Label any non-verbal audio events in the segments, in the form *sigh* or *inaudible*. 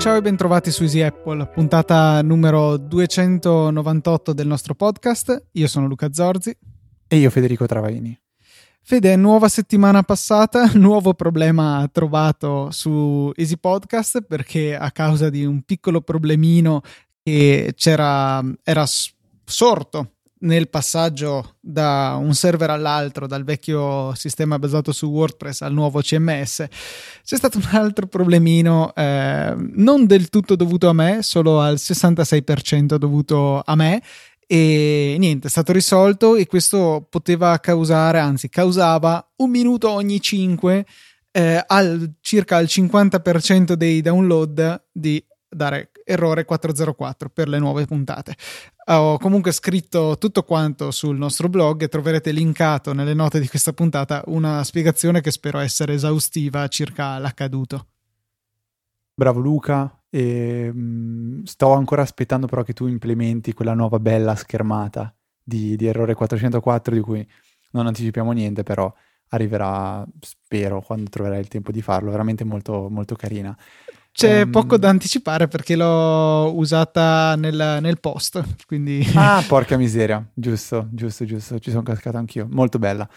Ciao e bentrovati su Easy Apple, puntata numero 298 del nostro podcast. Io sono Luca Zorzi. E io Federico Travaini. Fede, nuova settimana passata, *laughs* nuovo problema trovato su Easy Podcast perché a causa di un piccolo problemino che c'era, era sorto nel passaggio da un server all'altro, dal vecchio sistema basato su WordPress al nuovo CMS, c'è stato un altro problemino, eh, non del tutto dovuto a me, solo al 66% dovuto a me. E niente, è stato risolto e questo poteva causare, anzi causava un minuto ogni 5 eh, al circa al 50% dei download di dare errore 404 per le nuove puntate. Ho comunque scritto tutto quanto sul nostro blog e troverete linkato nelle note di questa puntata una spiegazione che spero essere esaustiva circa l'accaduto. Bravo Luca, e, mh, sto ancora aspettando però che tu implementi quella nuova bella schermata di, di errore 404 di cui non anticipiamo niente, però arriverà, spero, quando troverai il tempo di farlo, veramente molto, molto carina. C'è um, poco da anticipare perché l'ho usata nel, nel post. Quindi... Ah, *laughs* porca miseria, giusto, giusto, giusto, ci sono cascato anch'io, molto bella.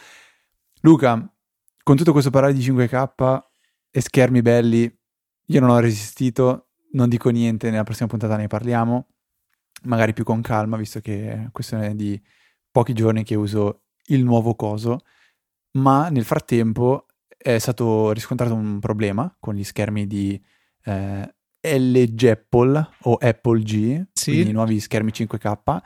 Luca, con tutto questo parlare di 5K e schermi belli, io non ho resistito, non dico niente, nella prossima puntata ne parliamo, magari più con calma, visto che è questione di pochi giorni che uso il nuovo coso, ma nel frattempo è stato riscontrato un problema con gli schermi di eh, LG Apple o Apple G, sì. quindi i nuovi schermi 5K,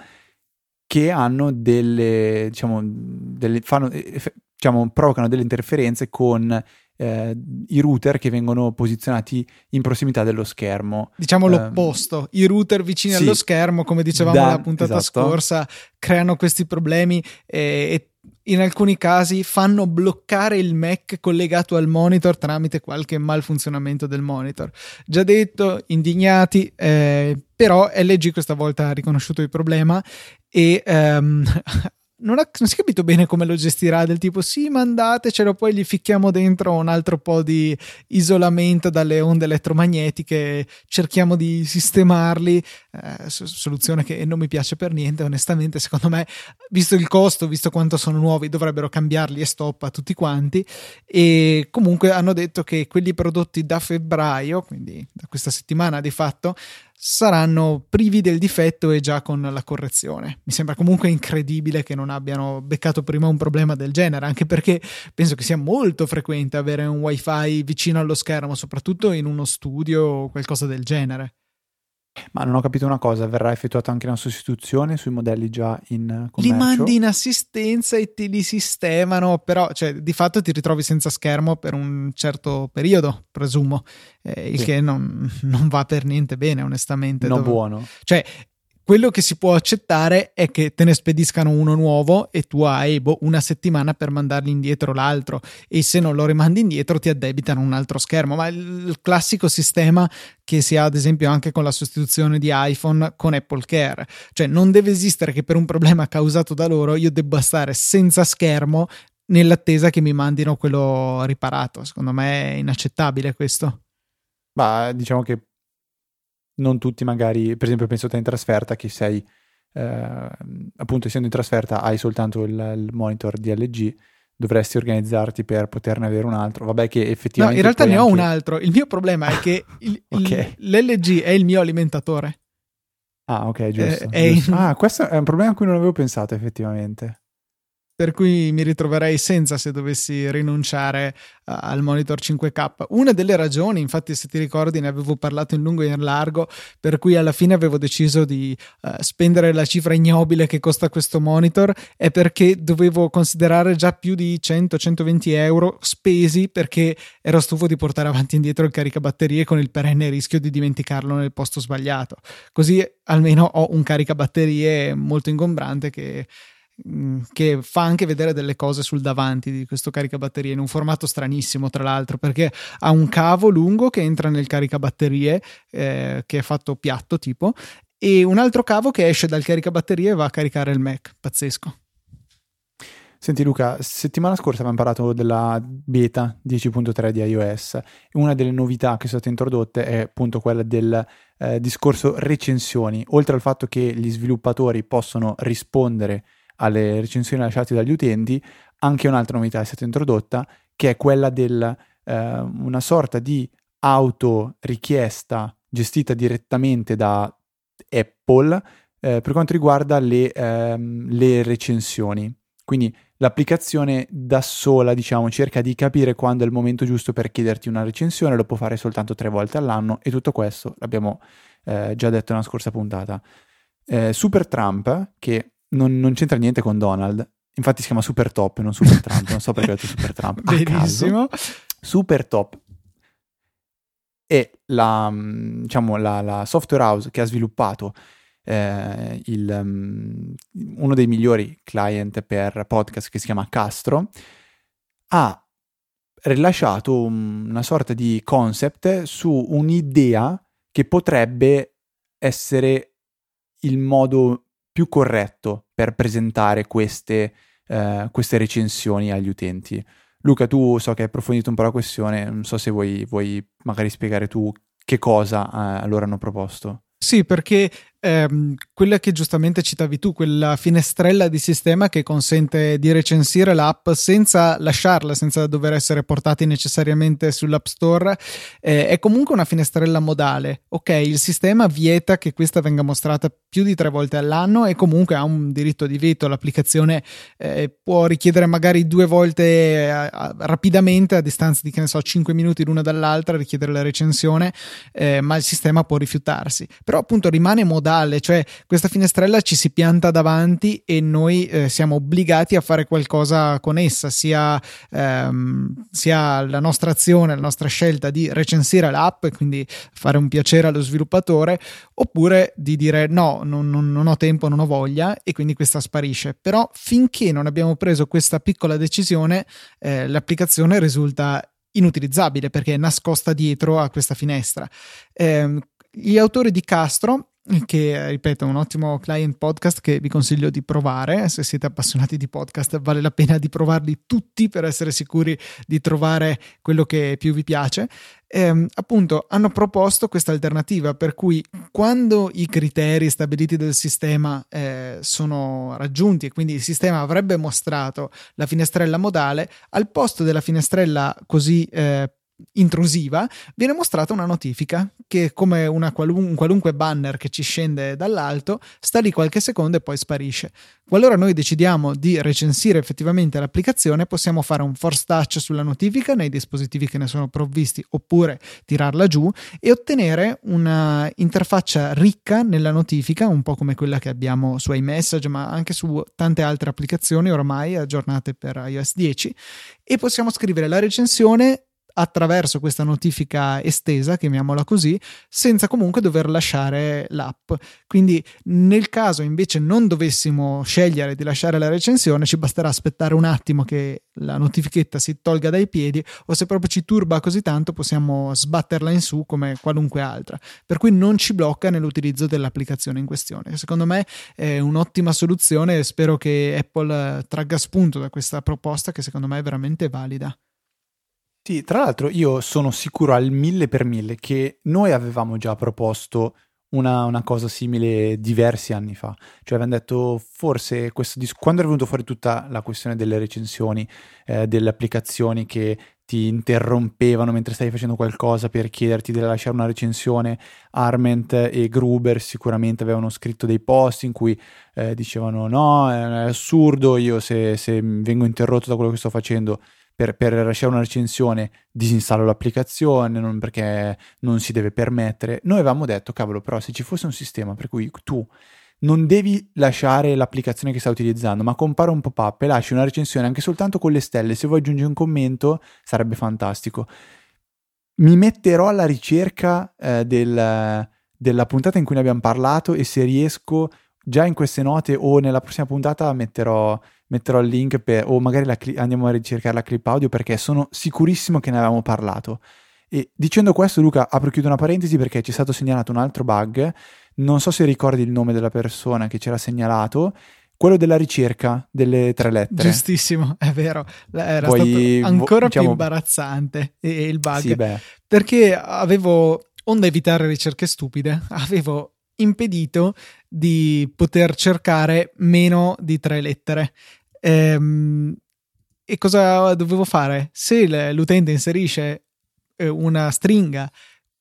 che hanno delle, diciamo, delle fanno, eh, diciamo, provocano delle interferenze con eh, i router che vengono posizionati in prossimità dello schermo. Diciamo l'opposto, um, i router vicini sì, allo schermo, come dicevamo nella puntata esatto. scorsa, creano questi problemi e, e in alcuni casi fanno bloccare il Mac collegato al monitor tramite qualche malfunzionamento del monitor. Già detto, indignati, eh, però LG questa volta ha riconosciuto il problema e ehm, *laughs* non, ha, non, si è capito bene come lo gestirà, del tipo sì, mandatecelo, poi gli ficchiamo dentro un altro po' di isolamento dalle onde elettromagnetiche, cerchiamo di sistemarli, eh, soluzione che non mi piace per niente, onestamente, secondo me, visto il costo, visto quanto sono nuovi, dovrebbero cambiarli e stop a tutti quanti. E comunque hanno detto che quelli prodotti da febbraio, quindi da questa settimana di fatto, saranno privi del difetto e già con la correzione. Mi sembra comunque incredibile che non abbiano beccato prima un problema del genere, anche perché penso che sia molto frequente avere un wifi vicino allo schermo, soprattutto in uno studio o qualcosa del genere. Ma non ho capito una cosa, verrà effettuata anche una sostituzione sui modelli già in commercio? Li mandi in assistenza e te li sistemano, però cioè, di fatto ti ritrovi senza schermo per un certo periodo, presumo, eh, il sì. che non, non, va per niente bene, onestamente. Non dove... buono. Cioè, quello che si può accettare è che te ne spediscano uno nuovo e tu hai boh, una settimana per mandargli indietro l'altro e se non lo rimandi indietro ti addebitano un altro schermo. Ma il classico sistema che si ha ad esempio anche con la sostituzione di iPhone con Apple Care, cioè non deve esistere che per un problema causato da loro io debba stare senza schermo nell'attesa che mi mandino quello riparato. Secondo me è inaccettabile questo. Ma diciamo che non tutti magari, per esempio penso te in trasferta che sei, eh, appunto essendo in trasferta hai soltanto il, il, monitor DLG, dovresti organizzarti per poterne avere un altro. Vabbè che effettivamente... No, in realtà ne anche... ho un altro. Il mio problema è che il, *laughs* okay. il, l'LG è il mio alimentatore. Ah, ok, giusto. Eh, giusto. In... Ah, questo è un problema a cui non avevo pensato effettivamente per cui mi ritroverei senza se dovessi rinunciare al monitor 5K. Una delle ragioni, infatti se ti ricordi ne avevo parlato in lungo e in largo, per cui alla fine avevo deciso di uh, spendere la cifra ignobile che costa questo monitor, è perché dovevo considerare già più di 100-120 euro spesi perché ero stufo di portare avanti e indietro il caricabatterie con il perenne rischio di dimenticarlo nel posto sbagliato. Così almeno ho un caricabatterie molto ingombrante che che fa anche vedere delle cose sul davanti di questo caricabatterie in un formato stranissimo tra l'altro perché ha un cavo lungo che entra nel caricabatterie eh, che è fatto piatto tipo e un altro cavo che esce dal caricabatterie e va a caricare il Mac pazzesco Senti Luca, settimana scorsa abbiamo parlato della beta 10.3 di iOS. Una delle novità che sono state introdotte è appunto quella del eh, discorso recensioni. Oltre al fatto che gli sviluppatori possono rispondere alle recensioni lasciate dagli utenti, anche un'altra novità è stata introdotta, che è quella di eh, una sorta di autorichiesta gestita direttamente da Apple eh, per quanto riguarda le, ehm, le recensioni. Quindi l'applicazione da sola, diciamo, cerca di capire quando è il momento giusto per chiederti una recensione, lo può fare soltanto tre volte all'anno e tutto questo l'abbiamo eh, già detto nella scorsa puntata. Eh, Super Trump, che non, non, c'entra niente con Donald, infatti si chiama Super Top, non Super Trump, non so perché ho detto Super Trump. Benissimo. Super Top è la, diciamo, la, la software house che ha sviluppato eh, il, um, uno dei migliori client per podcast che si chiama Castro, ha rilasciato una sorta di concept su un'idea che potrebbe essere il modo più corretto per presentare queste, uh, queste recensioni agli utenti. Luca, tu so che hai approfondito un po' la questione, non so se vuoi, vuoi magari spiegare tu che cosa eh, loro hanno proposto. Sì, perché ehm, quella che giustamente citavi tu, quella finestrella di sistema che consente di recensire l'app senza lasciarla, senza dover essere portati necessariamente sull'App Store, eh, è comunque una finestrella modale. Ok, il sistema vieta che questa venga mostrata più di tre volte all'anno e comunque ha un diritto di veto. L'applicazione eh, può richiedere magari due volte eh, rapidamente, a distanza di che ne so, 5 minuti l'una dall'altra, richiedere la recensione, eh, ma il sistema può rifiutarsi. Però appunto rimane modale modale, cioè questa finestrella ci si pianta davanti e noi eh, siamo obbligati a fare qualcosa con essa, sia, ehm, sia la nostra azione, la nostra scelta di recensire l'app e quindi fare un piacere allo sviluppatore, oppure di dire no, non, non, non ho tempo, non ho voglia e quindi questa sparisce. Però finché non abbiamo preso questa piccola decisione, eh, l'applicazione risulta inutilizzabile perché è nascosta dietro a questa finestra. Eh, gli autori di Castro che ripeto è un ottimo client podcast che vi consiglio di provare. Se siete appassionati di podcast vale la pena di provarli tutti per essere sicuri di trovare quello che più vi piace. Ehm, appunto hanno proposto questa alternativa per cui quando i criteri stabiliti del sistema eh, sono raggiunti e quindi il sistema avrebbe mostrato la finestrella modale al posto della finestrella così eh, intrusiva, viene mostrata una notifica che come qualun- un qualunque banner che ci scende dall'alto sta lì qualche secondo e poi sparisce. Qualora noi decidiamo di recensire effettivamente l'applicazione, possiamo fare un force touch sulla notifica nei dispositivi che ne sono provvisti oppure tirarla giù e ottenere una interfaccia ricca nella notifica, un po' come quella che abbiamo su iMessage, ma anche su tante altre applicazioni ormai aggiornate per iOS 10 e possiamo scrivere la recensione attraverso questa notifica estesa, chiamiamola così, senza comunque dover lasciare l'app. Quindi nel caso invece non dovessimo scegliere di lasciare la recensione, ci basterà aspettare un attimo che la notifichetta si tolga dai piedi o se proprio ci turba così tanto possiamo sbatterla in su come qualunque altra. Per cui non ci blocca nell'utilizzo dell'applicazione in questione. Secondo me è un'ottima soluzione e spero che Apple tragga spunto da questa proposta che secondo me è veramente valida. Sì, tra l'altro io sono sicuro al mille per mille che noi avevamo già proposto una, una cosa simile diversi anni fa. Cioè avevamo detto forse questo dis- quando è venuto fuori tutta la questione delle recensioni, eh, delle applicazioni che ti interrompevano mentre stavi facendo qualcosa per chiederti di lasciare una recensione. Arment e Gruber sicuramente avevano scritto dei post in cui eh, dicevano no, è assurdo, io se, se vengo interrotto da quello che sto facendo per, per lasciare una recensione disinstallo l'applicazione non, perché non si deve permettere. Noi avevamo detto, cavolo, però se ci fosse un sistema per cui tu non devi lasciare l'applicazione che stai utilizzando, ma compare un pop-up e lasci una recensione anche soltanto con le stelle, se vuoi aggiungere un commento sarebbe fantastico. Mi metterò alla ricerca eh, del, della puntata in cui ne abbiamo parlato e se riesco già in queste note o nella prossima puntata metterò metterò il link per, o magari cli- andiamo a ricercare la clip audio perché sono sicurissimo che ne avevamo parlato. E dicendo questo, Luca, apro e chiudo una parentesi perché ci è stato segnalato un altro bug. Non so se ricordi il nome della persona che c'era segnalato. quello della ricerca delle tre lettere. Giustissimo, *laughs* è vero. Era Poi, stato ancora diciamo... più imbarazzante il bug. Sì, perché avevo, onde evitare ricerche stupide, *laughs* avevo impedito di poter cercare meno di tre lettere. Ehm, e cosa dovevo fare? Se l'utente inserisce eh, una stringa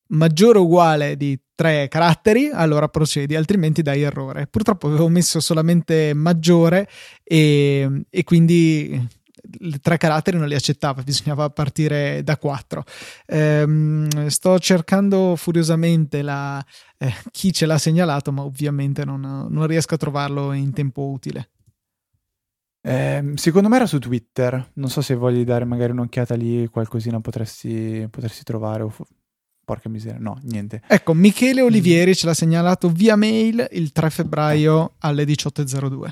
maggiore o uguale di tre caratteri, allora procedi, altrimenti dai errore. Purtroppo avevo messo solamente maggiore e, e quindi tre caratteri non li accettava, bisognava partire da quattro. Ehm, sto cercando furiosamente la, eh, chi ce l'ha segnalato, ma ovviamente non, non riesco a trovarlo in tempo utile. Eh, secondo me era su Twitter, non so se voglio dare magari un'occhiata lì, qualcosina potresti, potresti trovare. O Porca miseria, no, niente. Ecco, Michele Olivieri mm. ce l'ha segnalato via mail il 3 febbraio alle 18.02.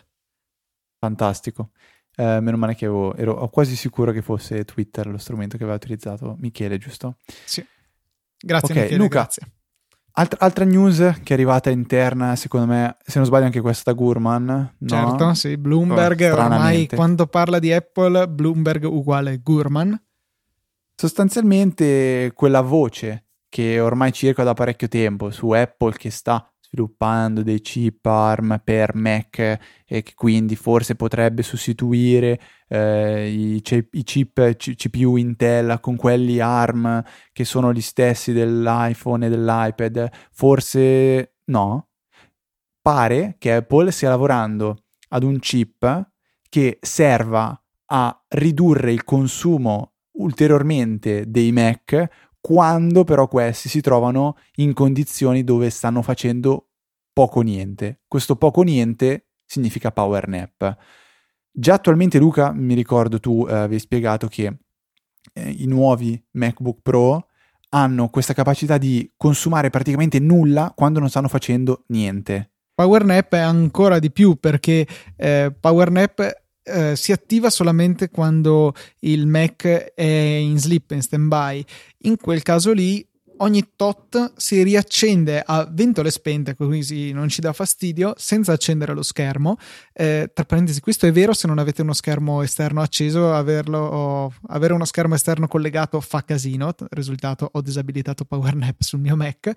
Fantastico. Eh, meno male che avevo, ero quasi sicuro che fosse Twitter lo strumento che aveva utilizzato Michele, giusto? Sì. Grazie okay, Michele, Luca, grazie. Alt- altra news che è arrivata interna, secondo me, se non sbaglio anche questa da Gurman. No? Certo, sì, Bloomberg oh, ormai quando parla di Apple, Bloomberg uguale Gurman. Sostanzialmente quella voce che ormai circola da parecchio tempo su Apple che sta sviluppando dei chip ARM per Mac e che quindi forse potrebbe sostituire eh, i, i, chip C- CPU Intel con quelli ARM che sono gli stessi dell'iPhone e dell'iPad. Forse no. Pare che Apple stia lavorando ad un chip che serva a ridurre il consumo ulteriormente dei Mac quando però questi si trovano in condizioni dove stanno facendo poco niente. Questo poco niente significa power nap. Già attualmente Luca, mi ricordo tu eh, avevi spiegato che eh, i nuovi MacBook Pro hanno questa capacità di consumare praticamente nulla quando non stanno facendo niente. Power nap è ancora di più perché eh, Power nap eh, si attiva solamente quando il Mac è in sleep, in standby. In quel caso lì ogni tot si riaccende a ventole spente, così non ci dà fastidio, senza accendere lo schermo. Eh, tra parentesi, questo è vero se non avete uno schermo esterno acceso, averlo, avere uno schermo esterno collegato fa casino. Risultato, ho disabilitato PowerNap sul mio Mac.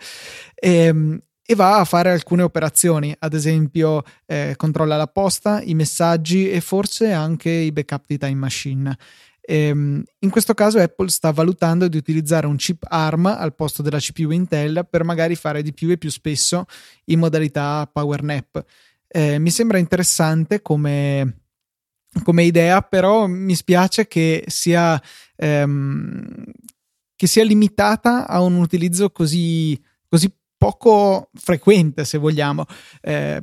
E, ehm, e va a fare alcune operazioni, ad esempio eh, controlla la posta, i messaggi e forse anche i backup di Time Machine. Ehm, in questo caso Apple sta valutando di utilizzare un chip ARM al posto della CPU Intel per magari fare di più e più spesso in modalità Power. Eh, mi sembra interessante come, come, idea, però mi spiace che sia, ehm, che sia limitata a un utilizzo così, così poco frequente, se vogliamo. Eh,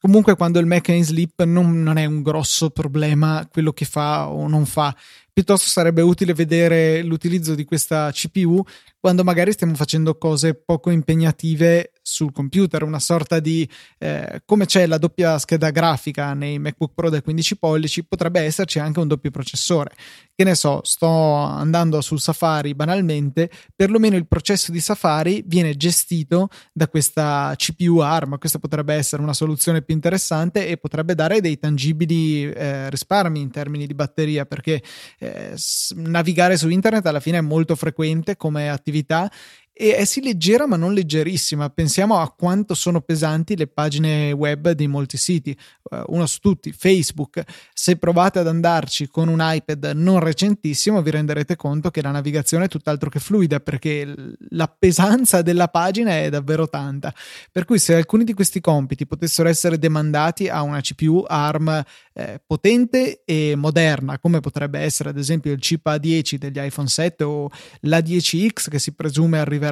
comunque, quando il Mac è in sleep, non, non, è un grosso problema quello che fa o non fa. Piuttosto sarebbe utile vedere l'utilizzo di questa CPU quando magari stiamo facendo cose poco impegnative sul computer, una sorta di eh, come c'è la doppia scheda grafica nei MacBook Pro da 15 pollici, potrebbe esserci anche un doppio processore. Che ne so, sto andando sul Safari banalmente, perlomeno il processo di Safari viene gestito da questa CPU ARM. Questa potrebbe essere una soluzione più interessante e potrebbe dare dei tangibili eh, risparmi in termini di batteria, perché eh, navigare su internet alla fine è molto frequente come attività attività e è sì leggera ma non leggerissima. Pensiamo a quanto sono pesanti le pagine web di molti siti, uh, uno su tutti, Facebook. Se provate ad andarci con un iPad non recentissimo vi renderete conto che la navigazione è tutt'altro che fluida perché la pesanza della pagina è davvero tanta. Per cui se alcuni di questi compiti potessero essere demandati a una CPU ARM eh, potente e moderna, come potrebbe essere ad esempio il chip A10 degli iPhone 7 o l'A10X che si presume arriverà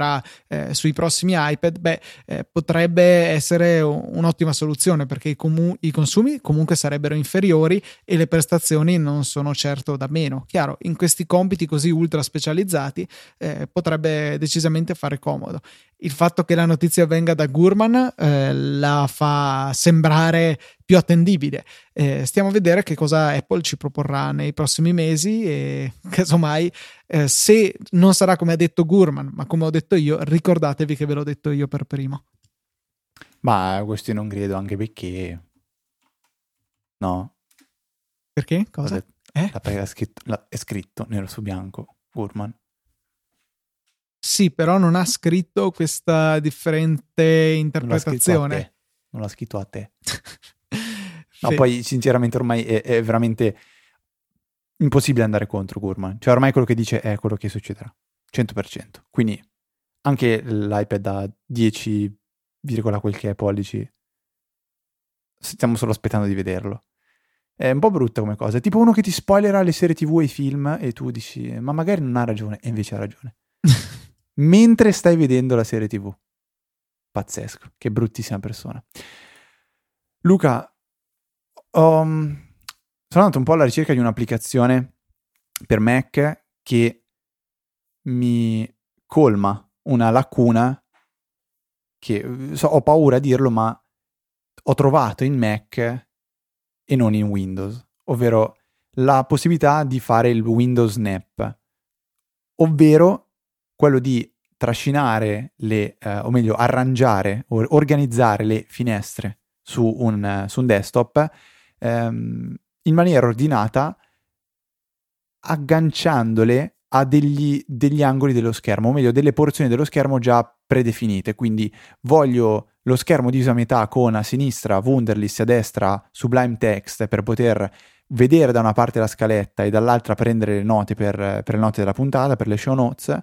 eh, sui prossimi iPad, beh, eh, potrebbe essere un'ottima soluzione perché i, comu- i, consumi comunque sarebbero inferiori e le prestazioni non sono certo da meno. Chiaro, in questi compiti così ultra specializzati eh, potrebbe decisamente fare comodo il fatto che la notizia venga da Gurman eh, la fa sembrare più attendibile. Eh, stiamo a vedere che cosa Apple ci proporrà nei prossimi mesi e *laughs* casomai eh, se non sarà come ha detto Gurman, ma come ho detto io, ricordatevi che ve l'ho detto io per primo. Ma questo non credo, anche perché No. Perché? Cosa? Eh? È scritto, è scritto nero su bianco, Gurman. Sì, però non ha scritto questa differente interpretazione. Non, l'ha scritto a te. *laughs* no, poi sinceramente ormai è, è, veramente impossibile andare contro Gurman. Cioè ormai quello che dice è quello che succederà. 100%. Quindi anche l'iPad da 10, quel che è pollici, stiamo solo aspettando di vederlo. È un po' brutta come cosa. È tipo uno che ti spoilerà le serie TV e i film e tu dici, ma magari non ha ragione, e invece ha ragione. *laughs* Mentre stai vedendo la serie TV. Pazzesco, che bruttissima persona. Luca, um, sono andato un po' alla ricerca di un'applicazione per Mac che mi colma una lacuna che so, ho paura a dirlo, ma ho trovato in Mac e non in Windows, ovvero la possibilità di fare il Windows Snap, ovvero quello di trascinare le, eh, o meglio, arrangiare o organizzare le finestre su un, su un desktop ehm, in maniera ordinata agganciandole a degli, degli angoli dello schermo, o meglio, delle porzioni dello schermo già predefinite. Quindi voglio lo schermo diviso a metà con a sinistra Wunderlist a destra Sublime Text per poter vedere da una parte la scaletta e dall'altra prendere le note per, per le note della puntata, per le show notes.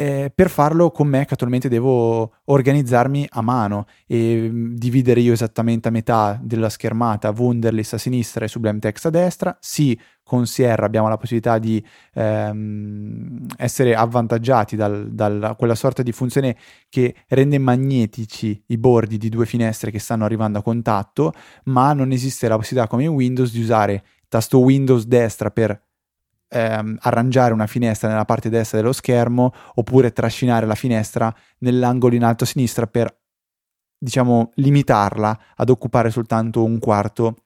Eh, per farlo con Mac attualmente devo organizzarmi a mano e mh, dividere io esattamente a metà della schermata Wunderlist a sinistra e Sublime Text a destra. Sì, con Sierra abbiamo la possibilità di ehm, essere avvantaggiati da quella sorta di funzione che rende magnetici i bordi di due finestre che stanno arrivando a contatto, ma non esiste la possibilità come in Windows di usare tasto Windows destra per ehm, arrangiare una finestra nella parte destra dello schermo oppure trascinare la finestra nell'angolo in alto a sinistra per diciamo limitarla ad occupare soltanto un quarto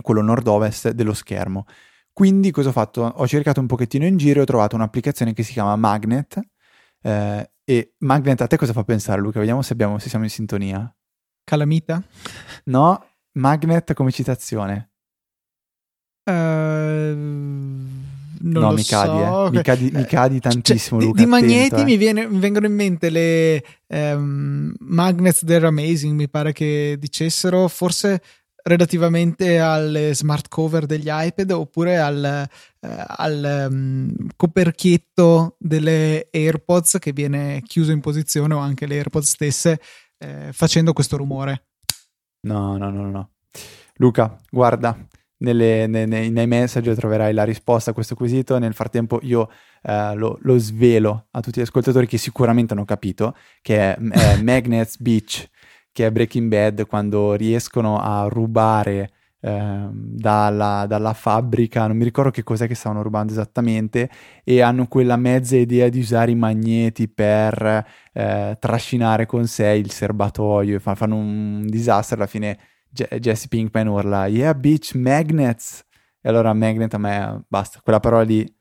quello nord-ovest dello schermo. Quindi cosa ho fatto? Ho cercato un pochettino in giro e ho trovato un'applicazione che si chiama Magnet. Eh, e Magnet a te cosa fa pensare, Luca? Vediamo se, abbiamo, se siamo in sintonia. Calamita? No, Magnet come citazione. Uh, no, mi so. cadi, eh. mi, cadi, mi cadi cioè, tantissimo. Cioè, Luca, di, magneti attento, eh. mi, viene, mi, vengono in mente le um, Magnets They're Amazing, mi pare che dicessero. Forse relativamente alle smart cover degli iPad oppure al, eh, al um, coperchietto delle AirPods che viene chiuso in posizione o anche le AirPods stesse eh, facendo questo rumore. No, no, no, no. Luca, guarda, nelle, nei, nei, message troverai la risposta a questo quesito. Nel frattempo io eh, lo, lo, svelo a tutti gli ascoltatori che sicuramente hanno capito che è, è *laughs* Magnets Beach che è Breaking Bad, quando riescono a rubare eh, dalla, dalla, fabbrica, non mi ricordo che cos'è che stavano rubando esattamente, e hanno quella mezza idea di usare i magneti per eh, trascinare con sé il serbatoio, fanno un disastro, alla fine Jesse Pinkman urla Yeah bitch, magnets! E allora magnet a me basta, quella parola lì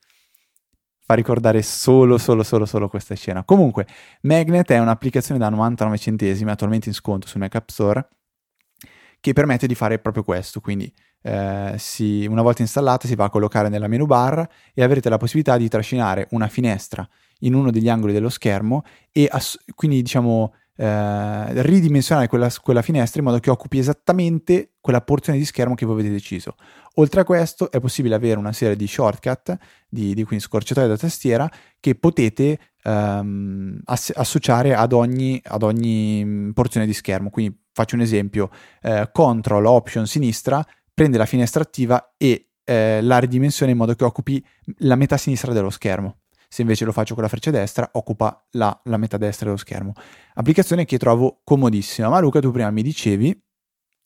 fa ricordare solo, solo, solo, solo questa scena. Comunque, Magnet è un'applicazione da 99 centesimi, attualmente in sconto sul Mac App Store, che permette di fare proprio questo. Quindi, eh, si, una volta installata, si va a collocare nella menu bar e avrete la possibilità di trascinare una finestra in uno degli angoli dello schermo e ass- quindi, diciamo, eh, ridimensionare quella, quella, finestra in modo che occupi esattamente quella porzione di schermo che voi avete deciso. Oltre a questo è possibile avere una serie di shortcut, di, di quindi scorciatoie da tastiera, che potete ehm, ass- associare ad ogni, ad ogni, mm, porzione di schermo. Quindi faccio un esempio, eh, Control Option sinistra prende la finestra attiva e eh, la ridimensiona in modo che occupi la metà sinistra dello schermo. Se invece lo faccio con la freccia destra, occupa la, la metà destra dello schermo. Applicazione che trovo comodissima. Ma Luca, tu prima mi dicevi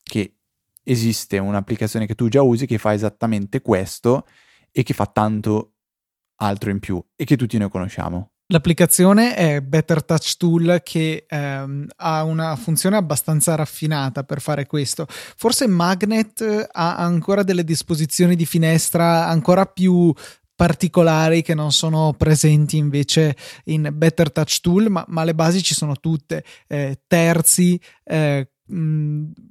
che esiste un'applicazione che tu già usi che fa esattamente questo e che fa tanto altro in più e che tutti noi conosciamo. L'applicazione è Better Touch Tool che ehm, ha una funzione abbastanza raffinata per fare questo. Forse Magnet ha ancora delle disposizioni di finestra ancora più particolari che non sono presenti invece in Better Touch Tool, ma, ma le basi ci sono tutte, eh, terzi, eh,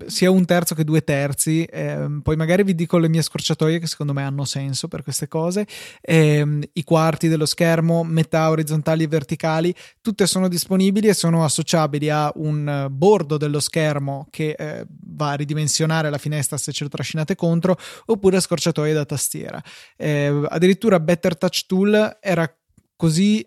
sia un terzo che due terzi. Eh, poi magari vi dico le mie scorciatoie che secondo me hanno senso per queste cose. Eh, I quarti dello schermo, metà orizzontali e verticali, tutte sono disponibili e sono associabili a un bordo dello schermo che eh, va a ridimensionare la finestra se ce lo trascinate contro, oppure scorciatoie da tastiera. Eh, addirittura Better Touch Tool era così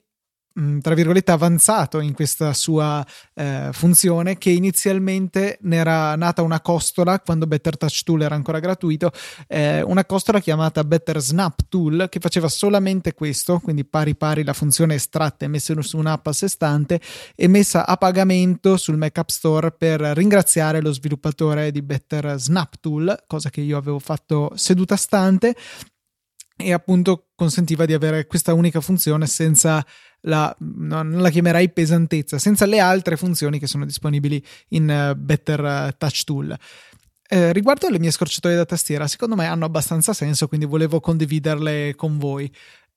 tra virgolette avanzato in questa sua eh, funzione che inizialmente ne era nata una costola quando Better Touch Tool era ancora gratuito eh, una costola chiamata Better Snap Tool che faceva solamente questo quindi pari pari la funzione estratta e messa su un'app a sé stante e messa a pagamento sul Mac App Store per ringraziare lo sviluppatore di Better Snap Tool cosa che io avevo fatto seduta stante e appunto consentiva di avere questa unica funzione senza la, non la chiamerei pesantezza, senza le altre funzioni che sono disponibili in uh, Better uh, Touch Tool. Eh, riguardo alle mie scorciatoie da tastiera, secondo me hanno abbastanza senso, quindi volevo condividerle con voi.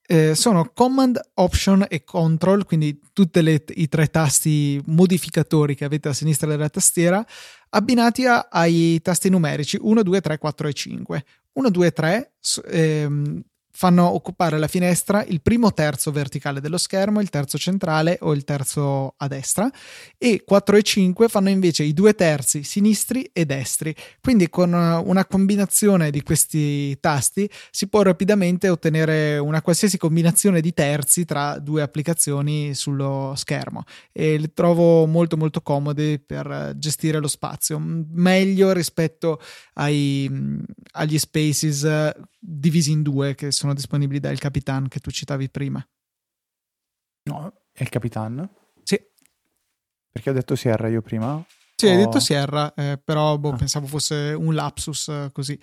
Eh, sono Command, Option e Control, quindi tutti i tre tasti modificatori che avete a sinistra della tastiera, abbinati a, ai tasti numerici 1, 2, 3, 4 e 5. 1, 2, 3 ehm, fanno occupare la finestra il primo terzo verticale dello schermo, il terzo centrale o il terzo a destra e 4 e 5 fanno invece i due terzi sinistri e destri. Quindi con una combinazione di questi tasti si può rapidamente ottenere una qualsiasi combinazione di terzi tra due applicazioni sullo schermo e li trovo molto molto comodi per gestire lo spazio, meglio rispetto ai, agli spaces divisi in due che sono disponibili dal Capitan che tu citavi prima. No, è il Capitan? Sì. Perché ho detto Sierra io prima? Sì, o... hai detto Sierra, eh, però boh, ah. pensavo fosse un lapsus eh, così.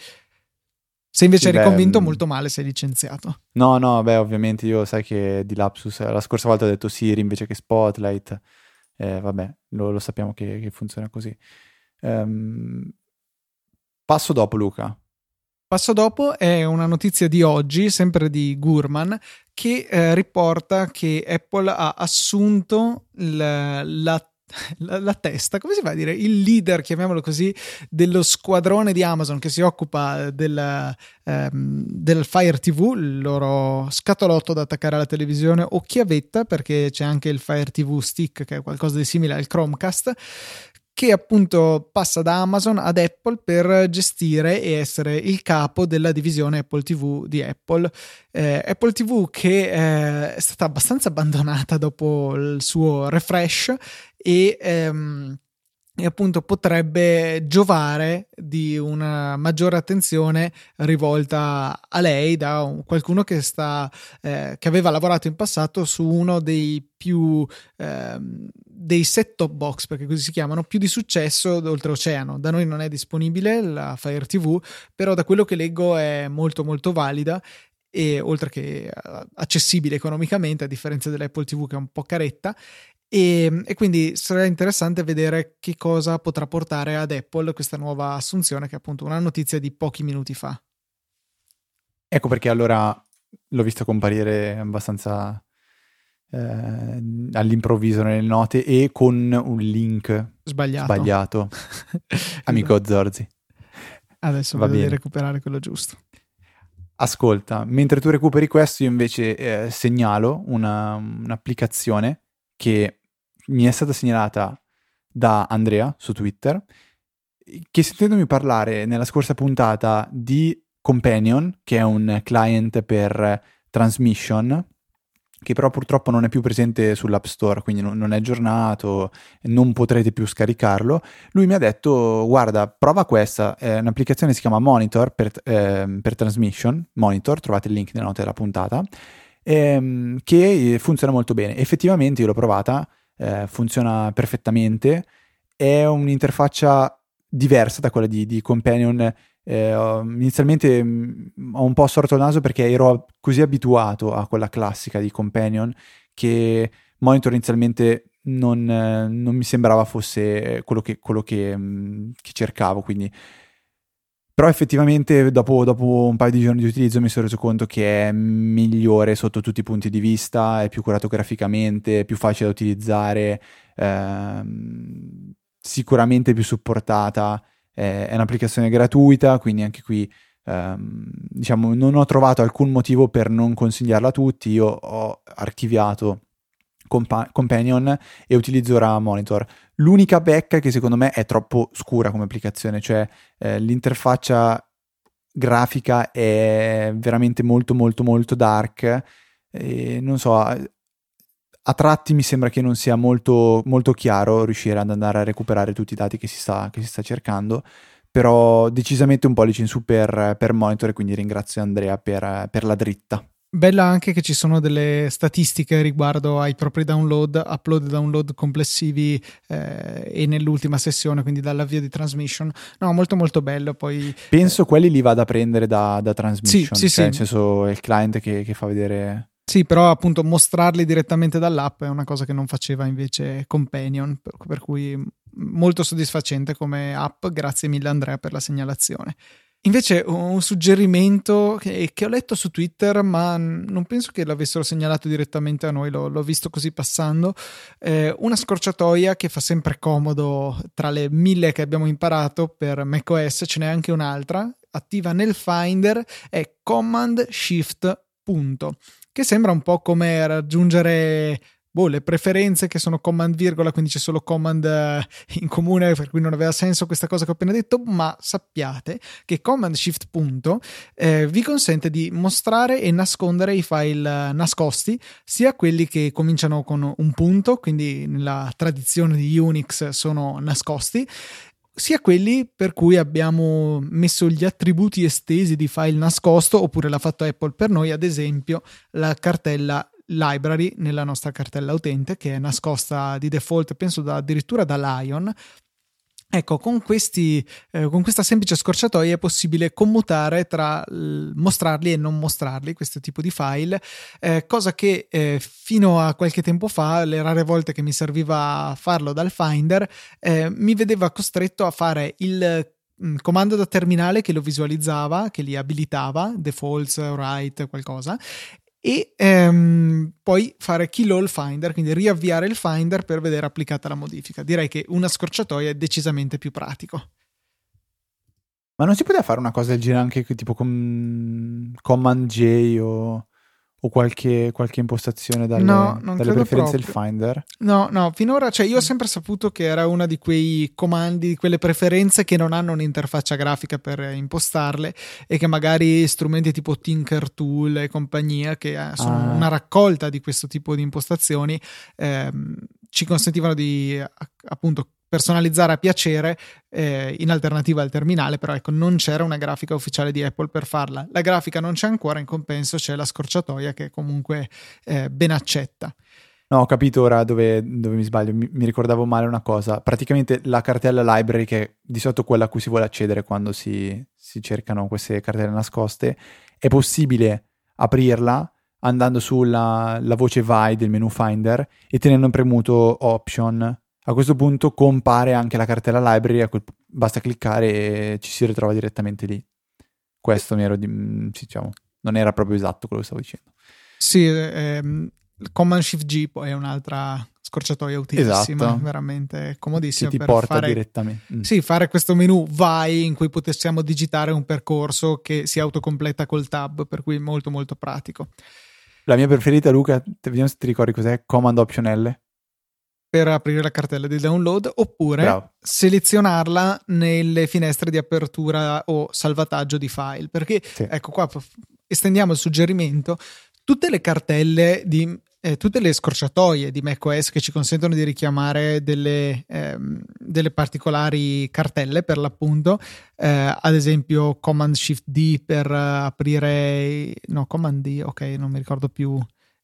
Se invece sì, eri beh, convinto mm. molto male sei licenziato. No, no, beh, ovviamente io sai che di lapsus, la scorsa volta ho detto Siri invece che Spotlight. Eh, vabbè, lo, lo sappiamo che, che, funziona così. Um, passo dopo Luca. Passo dopo è una notizia di oggi, sempre di Gurman, che eh, riporta che Apple ha assunto la, la la, la, testa, come si fa a dire? Il leader, chiamiamolo così, dello squadrone di Amazon che si occupa del, ehm, del Fire TV, il loro scatolotto da attaccare alla televisione o chiavetta, perché c'è anche il Fire TV Stick che è qualcosa di simile al Chromecast che appunto passa da Amazon ad Apple per gestire e essere il capo della divisione Apple TV di Apple. Eh, Apple TV che eh, è stata abbastanza abbandonata dopo il suo refresh e ehm, e appunto potrebbe giovare di una maggiore attenzione rivolta a lei da un, qualcuno che, sta, eh, che aveva lavorato in passato su uno dei più eh, dei set top box perché così si chiamano più di successo d'oltreoceano. Da noi non è disponibile la Fire TV però da quello che leggo è molto molto valida e oltre che eh, accessibile economicamente a differenza dell'Apple TV che è un po' caretta e, e, quindi sarà interessante vedere che cosa potrà portare ad Apple questa nuova assunzione, che è appunto una notizia di pochi minuti fa. Ecco perché allora l'ho visto comparire abbastanza eh, all'improvviso nelle note e con un link sbagliato. sbagliato. *laughs* Amico. Zorzi. Adesso Va devi recuperare quello giusto. Ascolta, mentre tu recuperi questo, io invece eh, segnalo una, un'applicazione che mi è stata segnalata da Andrea su Twitter, che sentendomi parlare nella scorsa puntata di Companion, che è un client per transmission, che però purtroppo non è più presente sull'App Store, quindi non è aggiornato, non potrete più scaricarlo. Lui mi ha detto: Guarda, prova questa, è un'applicazione che si chiama Monitor per, eh, per Transmission. Monitor, trovate il link nella nota della puntata, ehm, che funziona molto bene. Effettivamente io l'ho provata eh, funziona perfettamente, è un'interfaccia diversa da quella di, di Companion. Eh, inizialmente mh, mm, ho un po' sorto il naso perché ero così abituato a quella classica di Companion che Monitor inizialmente non, eh, non mi sembrava fosse quello che, quello che, mh, mm, che cercavo, quindi però effettivamente dopo, dopo, un paio di giorni di utilizzo mi sono reso conto che è migliore sotto tutti i punti di vista, è più curato graficamente, è più facile da utilizzare, ehm, sicuramente più supportata, eh, è un'applicazione gratuita, quindi anche qui ehm, diciamo non ho trovato alcun motivo per non consigliarla a tutti, io ho archiviato Compa- Companion e utilizzo ora Monitor. L'unica pecca è che secondo me è troppo scura come applicazione, cioè eh, l'interfaccia grafica è veramente molto molto molto dark e non so a tratti mi sembra che non sia molto, molto chiaro riuscire ad andare a recuperare tutti i dati che si sta, che si sta cercando però decisamente un pollice in su per, per monitor e quindi ringrazio Andrea per, per la dritta. Bella anche che ci sono delle statistiche riguardo ai propri download, upload e download complessivi eh, e nell'ultima sessione, quindi dall'avvio di transmission. No, molto molto bello. Poi, Penso eh, quelli li vada a prendere da, da transmission, sì, sì, cioè, sì. nel senso è il client che, che fa vedere sì, però appunto mostrarli direttamente dall'app è una cosa che non faceva invece Companion, per, per cui molto soddisfacente come app, grazie mille Andrea per la segnalazione. Invece un suggerimento che, che, ho letto su Twitter, ma non penso che l'avessero segnalato direttamente a noi, l'ho, l'ho visto così passando, eh, una scorciatoia che fa sempre comodo tra le mille che abbiamo imparato per macOS, ce n'è anche un'altra, attiva nel Finder, è Command Shift punto che sembra un po' come raggiungere boh, le preferenze che sono command virgola, quindi c'è solo command eh, in comune, per cui non aveva senso questa cosa che ho appena detto, ma sappiate che command shift punto eh, vi consente di mostrare e nascondere i file eh, nascosti, sia quelli che cominciano con un punto, quindi nella tradizione di Unix sono nascosti, sia quelli per cui abbiamo messo gli attributi estesi di file nascosto, oppure l'ha fatto Apple per noi, ad esempio la cartella library nella nostra cartella utente che è nascosta di default, penso da, addirittura da Lion, Ecco, con, questi, eh, con, questa semplice scorciatoia è possibile commutare tra mostrarli e non mostrarli, questo tipo di file, eh, cosa che eh, fino a qualche tempo fa, le rare volte che mi serviva farlo dal Finder, eh, mi vedeva costretto a fare il mm, comando da terminale che lo visualizzava, che li abilitava, defaults, write, qualcosa, e ehm, poi fare kill all finder, quindi riavviare il finder per vedere applicata la modifica. Direi che una scorciatoia è decisamente più pratico. Ma non si poteva fare una cosa del genere anche tipo con Command J o o qualche, qualche impostazione dalle, no, dalle preferenze del Finder? No, no, finora, cioè io ho sempre saputo che era uno di quei comandi, di quelle preferenze che non hanno un'interfaccia grafica per impostarle e che magari strumenti tipo Tinker Tool e compagnia, che eh, sono ah. una raccolta di questo tipo di impostazioni, ehm, ci consentivano di appunto personalizzare a piacere eh, in alternativa al terminale, però ecco non c'era una grafica ufficiale di Apple per farla. La grafica non c'è ancora, in compenso c'è la scorciatoia che comunque eh, ben accetta. No, ho capito ora dove, dove mi sbaglio, mi, mi, ricordavo male una cosa. Praticamente la cartella library, che è di sotto quella a cui si vuole accedere quando si, si cercano queste cartelle nascoste, è possibile aprirla andando sulla voce VI del menu Finder e tenendo premuto Option a questo punto compare anche la cartella library, quel, basta cliccare e ci si ritrova direttamente lì. Questo mi ero mm, diciamo, non era proprio esatto quello che stavo dicendo. Sì, ehm, Command Shift G poi è un'altra scorciatoia utilissima, esatto. veramente comodissima. Che ti porta fare, direttamente. Mm. Sì, fare questo menu vai in cui possiamo digitare un percorso che si autocompleta col tab, per cui molto molto pratico. La mia preferita, Luca, vediamo se ti ricordi cos'è, Command Option L per aprire la cartella di download oppure Bravo. selezionarla nelle finestre di apertura o salvataggio di file. Perché, sì. ecco qua, estendiamo il suggerimento, tutte le cartelle di eh, tutte le scorciatoie di macOS che ci consentono di richiamare delle, ehm, delle particolari cartelle per l'appunto, eh, ad esempio Command Shift D per aprire, no, Command D, ok, non mi ricordo più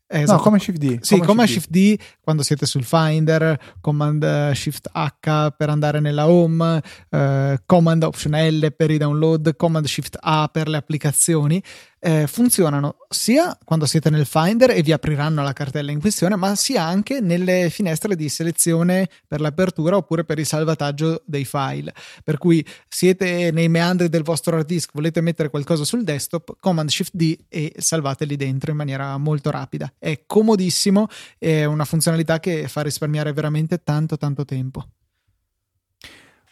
esatto. No, come Shift D. Sì, come Shift D quando siete sul Finder, Command eh, Shift H per andare nella Home, eh, Command Option L per i download, Command Shift A per le applicazioni eh, funzionano sia quando siete nel Finder e vi apriranno la cartella in questione, ma sia anche nelle finestre di selezione per l'apertura oppure per il salvataggio dei file. Per cui siete nei meandri del vostro hard disk, volete mettere qualcosa sul desktop, Command Shift D e salvateli dentro in maniera molto rapida. È comodissimo, è una funzionalità che fa risparmiare veramente tanto tanto tempo.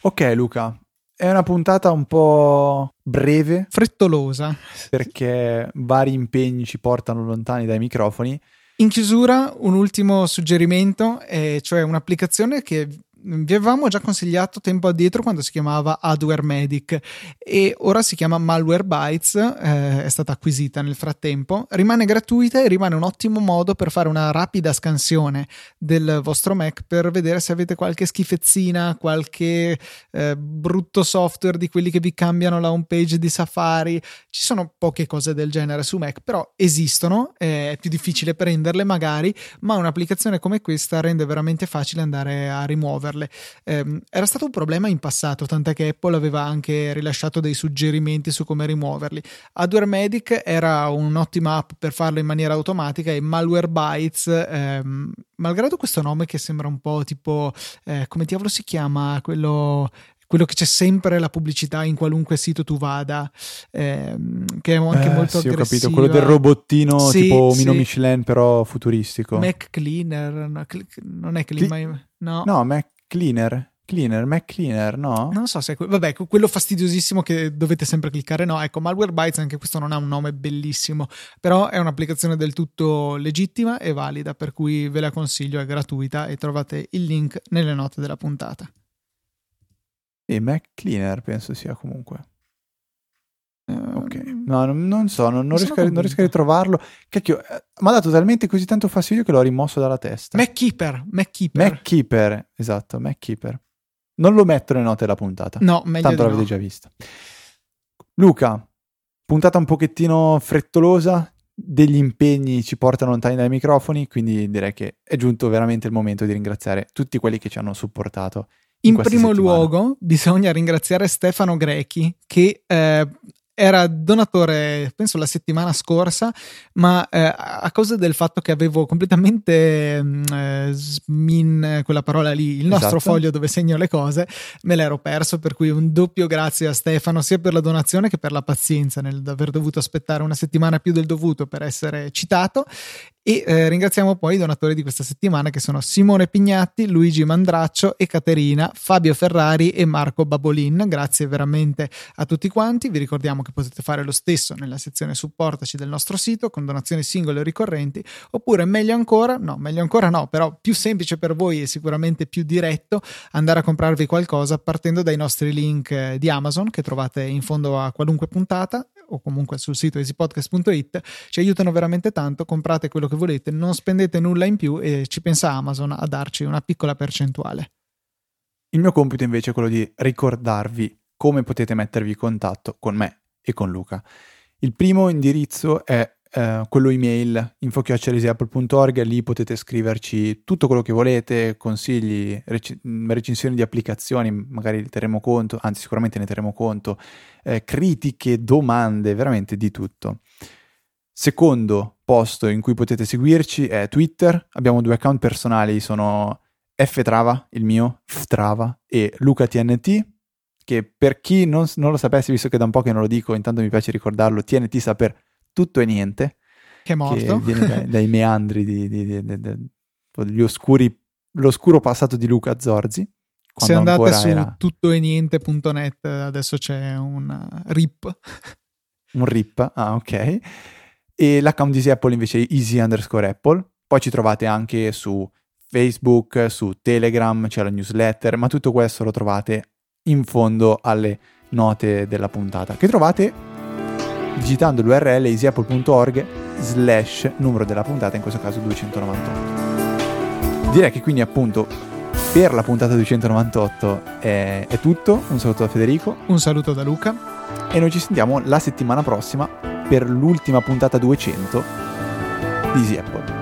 Ok Luca, è una puntata un po' breve, frettolosa, perché vari impegni ci portano lontani dai microfoni. In chiusura, un ultimo suggerimento, eh, cioè un'applicazione che vi avevamo già consigliato tempo addietro quando si chiamava Adware Medic e ora si chiama Malware Bytes, eh, è stata acquisita nel frattempo, rimane gratuita e rimane un ottimo modo per fare una rapida scansione del vostro Mac per vedere se avete qualche schifezzina, qualche eh, brutto software di quelli che vi cambiano la home page di Safari. Ci sono poche cose del genere su Mac, però esistono, eh, è più difficile prenderle magari, ma un'applicazione come questa rende veramente facile andare a rimuoverle farle. Eh, era stato un problema in passato, tant'è che Apple aveva anche rilasciato dei suggerimenti su come rimuoverli. Adware Medic era un'ottima app per farlo in maniera automatica e Malware Bytes, ehm, malgrado questo nome che sembra un po' tipo, eh, come diavolo si chiama quello quello che c'è sempre la pubblicità in qualunque sito tu vada, ehm, che è anche eh, molto sì, aggressiva. ho capito, quello del robottino sì, tipo Mino sì. Michelin però futuristico. Mac Cleaner, no, non è Clean, Cli- no. No, Mac Cleaner. Cleaner, Mac Cleaner, no? Non so se è que- vabbè, quello fastidiosissimo che dovete sempre cliccare, no. Ecco, Malwarebytes anche questo non ha un nome bellissimo, però è un'applicazione del tutto legittima e valida, per cui ve la consiglio, è gratuita e trovate il link nelle note della puntata. E Mac Cleaner penso sia comunque. Ok, no, non, non so, non, non, riesco a, non, riesco a, ritrovarlo. Cacchio, eh, mi ha dato talmente così tanto fastidio che l'ho rimosso dalla testa. MacKeeper, MacKeeper. MacKeeper, esatto, MacKeeper. Non lo metto nelle note della puntata. No, meglio Tanto l'avete no. già vista. Luca, puntata un pochettino frettolosa, degli impegni ci portano lontani dai microfoni, quindi direi che è giunto veramente il momento di ringraziare tutti quelli che ci hanno supportato. In, in primo settimana. luogo bisogna ringraziare Stefano Grechi che eh, era donatore, penso la settimana scorsa, ma eh, a causa del fatto che avevo completamente mm, eh, smin, quella parola lì, il nostro Esatto. foglio dove segno le cose, me l'ero perso, per cui un doppio grazie a Stefano, sia per la donazione che per la pazienza nel aver dovuto aspettare una settimana più del dovuto per essere citato. E eh, ringraziamo poi i donatori di questa settimana che sono Simone Pignatti, Luigi Mandraccio e Caterina, Fabio Ferrari e Marco Babolin. Grazie veramente a tutti quanti. Vi ricordiamo che potete fare lo stesso nella sezione supportaci del nostro sito con donazioni singole o ricorrenti, oppure meglio ancora, no, meglio ancora no, però più semplice per voi e sicuramente più diretto andare a comprarvi qualcosa partendo dai nostri link eh, di Amazon che trovate in fondo a qualunque puntata o comunque sul sito easypodcast.it ci aiutano veramente tanto, comprate quello che volete, non spendete nulla in più e ci pensa Amazon a darci una piccola percentuale. Il mio compito invece è quello di ricordarvi come potete mettervi in contatto con me e con Luca. Il primo indirizzo è eh, quello email info.apple.org, lì potete scriverci tutto quello che volete, consigli, rec- recensioni di applicazioni, magari ne terremo conto, anzi sicuramente ne terremo conto, eh, critiche, domande, veramente di tutto. Secondo posto in cui potete seguirci è Twitter, abbiamo due account personali, sono ftrava, il mio, ftrava, e lucatnt, che per chi non, non, lo sapesse, visto che da un po' che non lo dico, intanto mi piace ricordarlo, TNT sta per tutto e niente. Che è morto. Che dai, *laughs* dai meandri di, di, di, di oscuri, l'oscuro passato di Luca Zorzi. Se andate su era... tuttoeniente.net adesso c'è un RIP. Un RIP, ah ok. E l'account di Apple invece è easy underscore Apple. Poi ci trovate anche su Facebook, su Telegram, c'è la newsletter, ma tutto questo lo trovate in fondo alle note della puntata, che trovate digitando l'url easyapple.org slash numero della puntata, in questo caso 298. Direi che quindi appunto per la puntata 298 è, è tutto, un saluto da Federico, un saluto da Luca e noi ci sentiamo la settimana prossima per l'ultima puntata 200 di Easy Apple.